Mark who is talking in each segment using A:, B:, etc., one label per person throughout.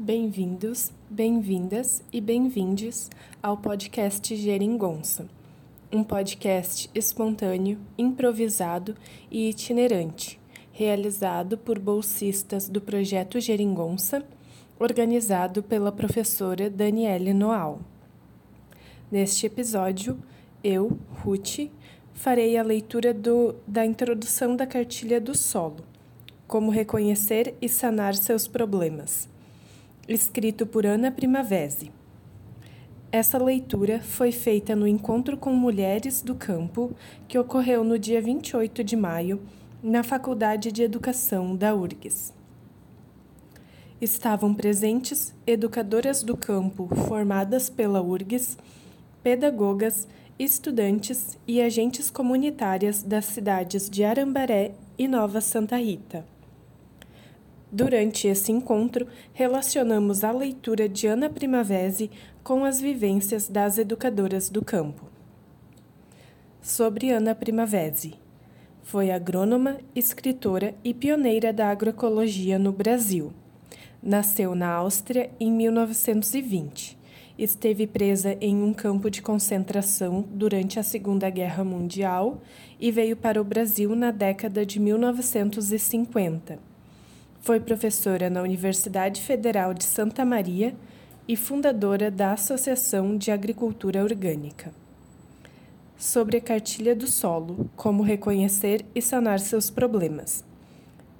A: Bem-vindos, bem-vindas e bem-vindes ao podcast Geringonça, um podcast espontâneo, improvisado e itinerante, realizado por bolsistas do projeto Geringonça, organizado pela professora Daniele Noal. Neste episódio, eu, Ruth, farei a leitura do, da introdução da cartilha do solo, como reconhecer e sanar seus problemas escrito por Ana Primavesi. Essa leitura foi feita no Encontro com Mulheres do Campo, que ocorreu no dia 28 de maio, na Faculdade de Educação da URGS. Estavam presentes educadoras do campo formadas pela URGS, pedagogas, estudantes e agentes comunitárias das cidades de Arambaré e Nova Santa Rita. Durante esse encontro, relacionamos a leitura de Ana Primavesi com as vivências das educadoras do campo. Sobre Ana Primavesi. Foi agrônoma, escritora e pioneira da agroecologia no Brasil. Nasceu na Áustria em 1920. Esteve presa em um campo de concentração durante a Segunda Guerra Mundial e veio para o Brasil na década de 1950 foi professora na Universidade Federal de Santa Maria e fundadora da Associação de Agricultura Orgânica. Sobre a cartilha do solo, como reconhecer e sanar seus problemas.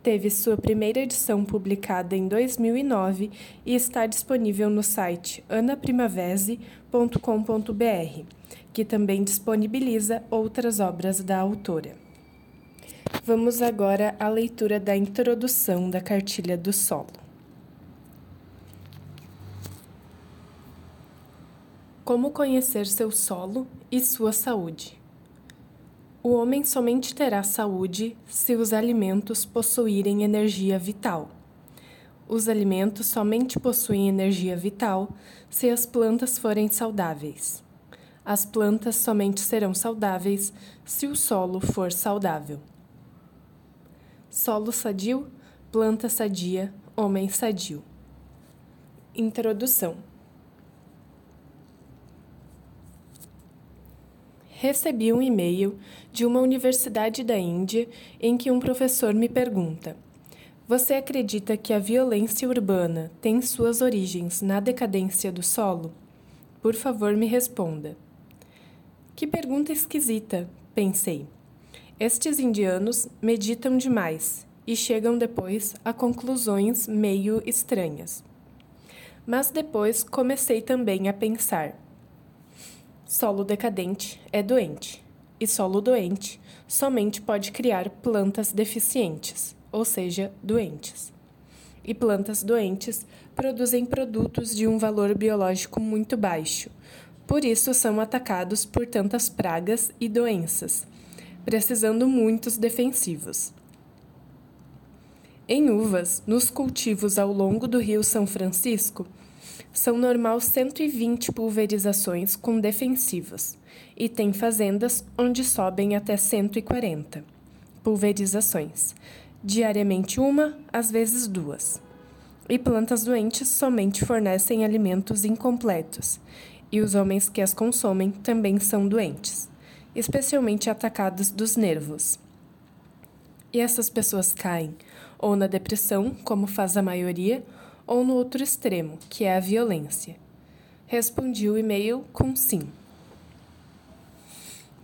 A: Teve sua primeira edição publicada em 2009 e está disponível no site anaprimavese.com.br, que também disponibiliza outras obras da autora. Vamos agora à leitura da introdução da cartilha do solo. Como conhecer seu solo e sua saúde? O homem somente terá saúde se os alimentos possuírem energia vital. Os alimentos somente possuem energia vital se as plantas forem saudáveis. As plantas somente serão saudáveis se o solo for saudável. Solo sadio, planta sadia, homem sadio. Introdução. Recebi um e-mail de uma universidade da Índia em que um professor me pergunta: Você acredita que a violência urbana tem suas origens na decadência do solo? Por favor, me responda. Que pergunta esquisita, pensei. Estes indianos meditam demais e chegam depois a conclusões meio estranhas. Mas depois comecei também a pensar: solo decadente é doente, e solo doente somente pode criar plantas deficientes, ou seja, doentes. E plantas doentes produzem produtos de um valor biológico muito baixo, por isso são atacados por tantas pragas e doenças precisando muitos defensivos. Em uvas, nos cultivos ao longo do Rio São Francisco, são normal 120 pulverizações com defensivos, e tem fazendas onde sobem até 140 pulverizações, diariamente uma, às vezes duas. E plantas doentes somente fornecem alimentos incompletos, e os homens que as consomem também são doentes especialmente atacadas dos nervos. E essas pessoas caem ou na depressão, como faz a maioria, ou no outro extremo, que é a violência. Respondi o e-mail com sim.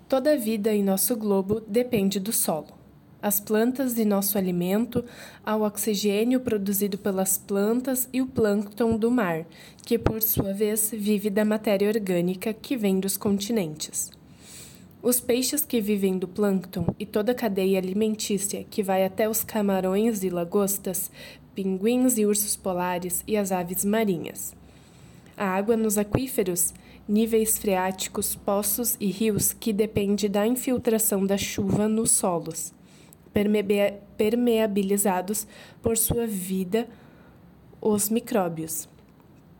A: Toda a vida em nosso globo depende do solo. As plantas e nosso alimento, ao oxigênio produzido pelas plantas e o plâncton do mar, que por sua vez vive da matéria orgânica que vem dos continentes. Os peixes que vivem do plâncton e toda a cadeia alimentícia que vai até os camarões e lagostas, pinguins e ursos polares e as aves marinhas. A água nos aquíferos, níveis freáticos, poços e rios que depende da infiltração da chuva nos solos, permeabilizados por sua vida os micróbios,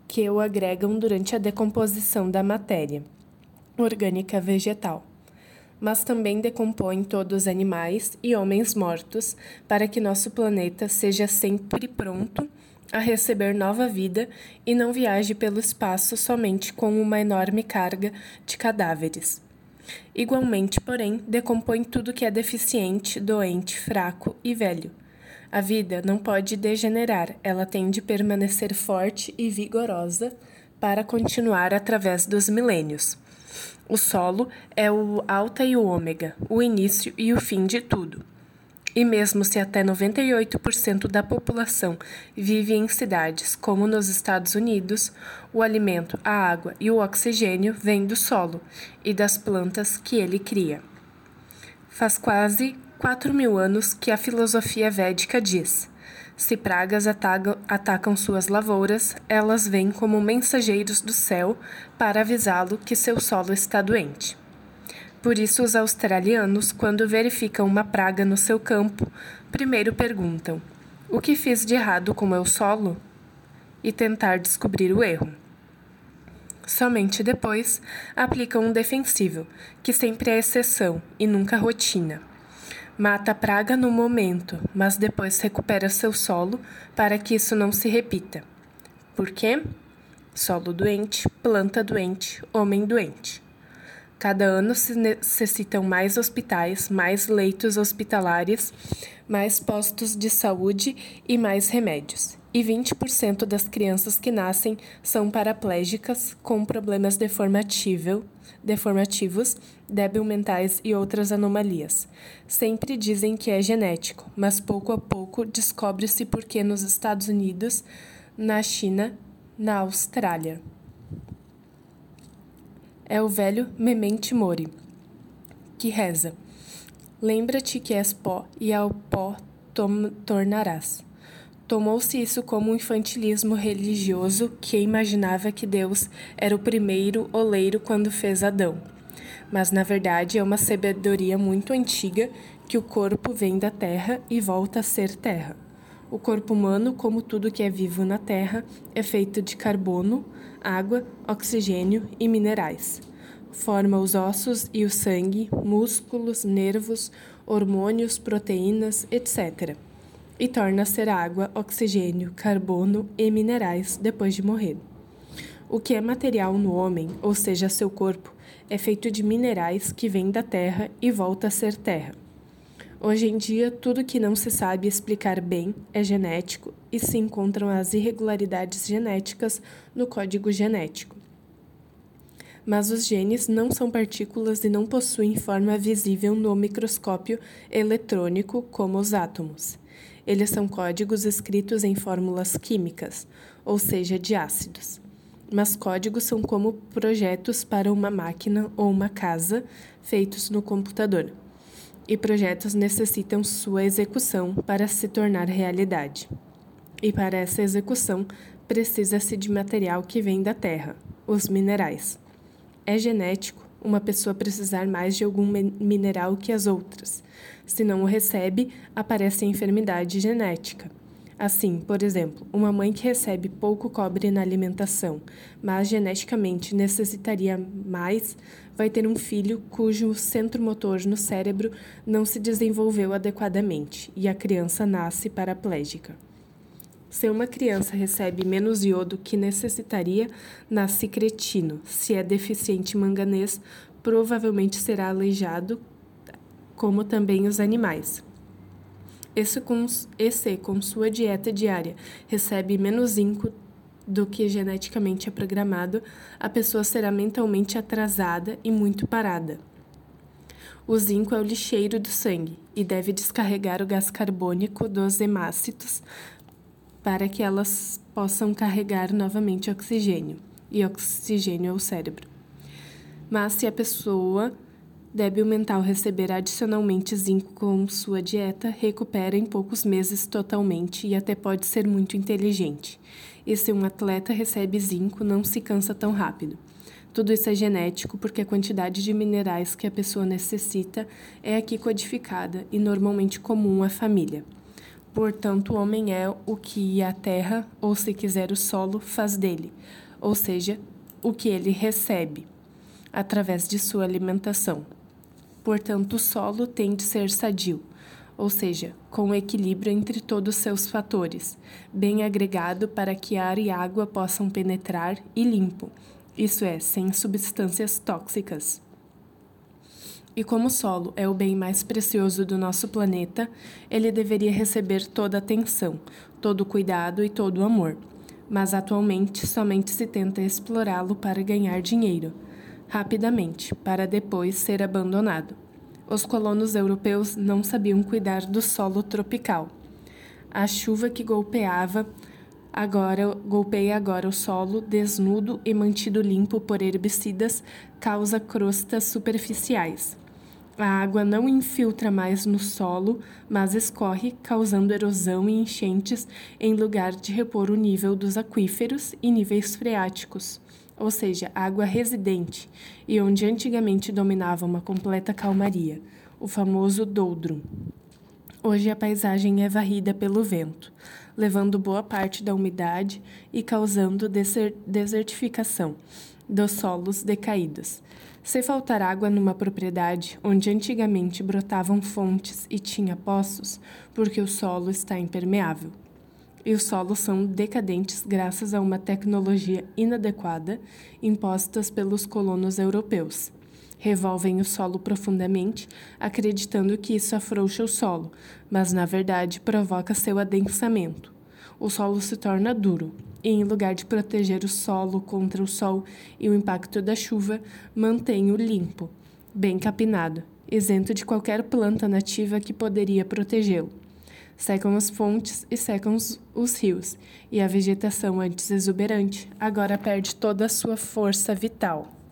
A: que o agregam durante a decomposição da matéria orgânica vegetal mas também decompõe todos os animais e homens mortos para que nosso planeta seja sempre pronto a receber nova vida e não viaje pelo espaço somente com uma enorme carga de cadáveres. Igualmente, porém, decompõe tudo que é deficiente, doente, fraco e velho. A vida não pode degenerar, ela tem de permanecer forte e vigorosa para continuar através dos milênios. O solo é o alta e o ômega, o início e o fim de tudo. E mesmo se até 98% da população vive em cidades, como nos Estados Unidos, o alimento, a água e o oxigênio vêm do solo e das plantas que ele cria. Faz quase 4 mil anos que a filosofia védica diz: se pragas atacam, suas lavouras, elas vêm como mensageiros do céu para avisá-lo que seu solo está doente. Por isso, os australianos, quando verificam uma praga no seu campo, primeiro perguntam: O que fiz de errado com meu solo? E tentar descobrir o erro. Somente depois aplicam um defensivo, que sempre é exceção e nunca rotina. Mata a praga no momento, mas depois recupera seu solo para que isso não se repita. Por quê? Solo doente, planta doente, homem doente. Cada ano se necessitam mais hospitais, mais leitos hospitalares, mais postos de saúde e mais remédios. E 20% das crianças que nascem são paraplégicas com problemas deformativos, débil mentais e outras anomalias. Sempre dizem que é genético, mas pouco a pouco descobre-se por que nos Estados Unidos, na China, na Austrália é o velho Memente Mori, que reza: Lembra-te que és pó e ao pó tornarás. Tomou-se isso como um infantilismo religioso que imaginava que Deus era o primeiro oleiro quando fez Adão. Mas na verdade é uma sabedoria muito antiga que o corpo vem da terra e volta a ser terra. O corpo humano, como tudo que é vivo na terra, é feito de carbono, água, oxigênio e minerais. Forma os ossos e o sangue, músculos, nervos, hormônios, proteínas, etc. E torna a ser água, oxigênio, carbono e minerais depois de morrer. O que é material no homem, ou seja, seu corpo, é feito de minerais que vêm da terra e volta a ser terra. Hoje em dia, tudo que não se sabe explicar bem é genético e se encontram as irregularidades genéticas no código genético. Mas os genes não são partículas e não possuem forma visível no microscópio eletrônico como os átomos. Eles são códigos escritos em fórmulas químicas, ou seja, de ácidos. Mas códigos são como projetos para uma máquina ou uma casa feitos no computador e projetos necessitam sua execução para se tornar realidade. E para essa execução, precisa-se de material que vem da terra, os minerais. É genético uma pessoa precisar mais de algum mineral que as outras. Se não o recebe, aparece a enfermidade genética. Assim, por exemplo, uma mãe que recebe pouco cobre na alimentação, mas geneticamente necessitaria mais, vai ter um filho cujo centro motor no cérebro não se desenvolveu adequadamente e a criança nasce paraplégica. Se uma criança recebe menos iodo que necessitaria, nasce cretino. Se é deficiente em manganês, provavelmente será aleijado, como também os animais. Esse com, esse, com sua dieta diária, recebe menos zinco do que geneticamente é programado, a pessoa será mentalmente atrasada e muito parada. O zinco é o lixeiro do sangue e deve descarregar o gás carbônico dos hemácitos para que elas possam carregar novamente oxigênio, e oxigênio é o cérebro. Mas se a pessoa débil mental receber adicionalmente zinco com sua dieta, recupera em poucos meses totalmente e até pode ser muito inteligente. E se um atleta recebe zinco, não se cansa tão rápido. Tudo isso é genético porque a quantidade de minerais que a pessoa necessita é aqui codificada e normalmente comum à família. Portanto, o homem é o que a terra, ou se quiser o solo, faz dele, ou seja, o que ele recebe através de sua alimentação. Portanto, o solo tem de ser sadio, ou seja, com equilíbrio entre todos seus fatores, bem agregado para que ar e água possam penetrar e limpo, isso é, sem substâncias tóxicas. E como o solo é o bem mais precioso do nosso planeta, ele deveria receber toda a atenção, todo o cuidado e todo o amor. Mas atualmente somente se tenta explorá-lo para ganhar dinheiro, rapidamente, para depois ser abandonado. Os colonos europeus não sabiam cuidar do solo tropical. A chuva que golpeava agora golpeia agora o solo desnudo e mantido limpo por herbicidas causa crostas superficiais. A água não infiltra mais no solo, mas escorre, causando erosão e enchentes em lugar de repor o nível dos aquíferos e níveis freáticos, ou seja, água residente, e onde antigamente dominava uma completa calmaria, o famoso doldrum. Hoje a paisagem é varrida pelo vento, levando boa parte da umidade e causando desertificação dos solos decaídos. Se faltar água numa propriedade onde antigamente brotavam fontes e tinha poços, porque o solo está impermeável. E os solos são decadentes graças a uma tecnologia inadequada imposta pelos colonos europeus. Revolvem o solo profundamente, acreditando que isso afrouxa o solo, mas na verdade provoca seu adensamento. O solo se torna duro, e, em lugar de proteger o solo contra o sol e o impacto da chuva, mantém-o limpo, bem capinado, isento de qualquer planta nativa que poderia protegê-lo. Secam as fontes e secam os, os rios, e a vegetação antes exuberante agora perde toda a sua força vital.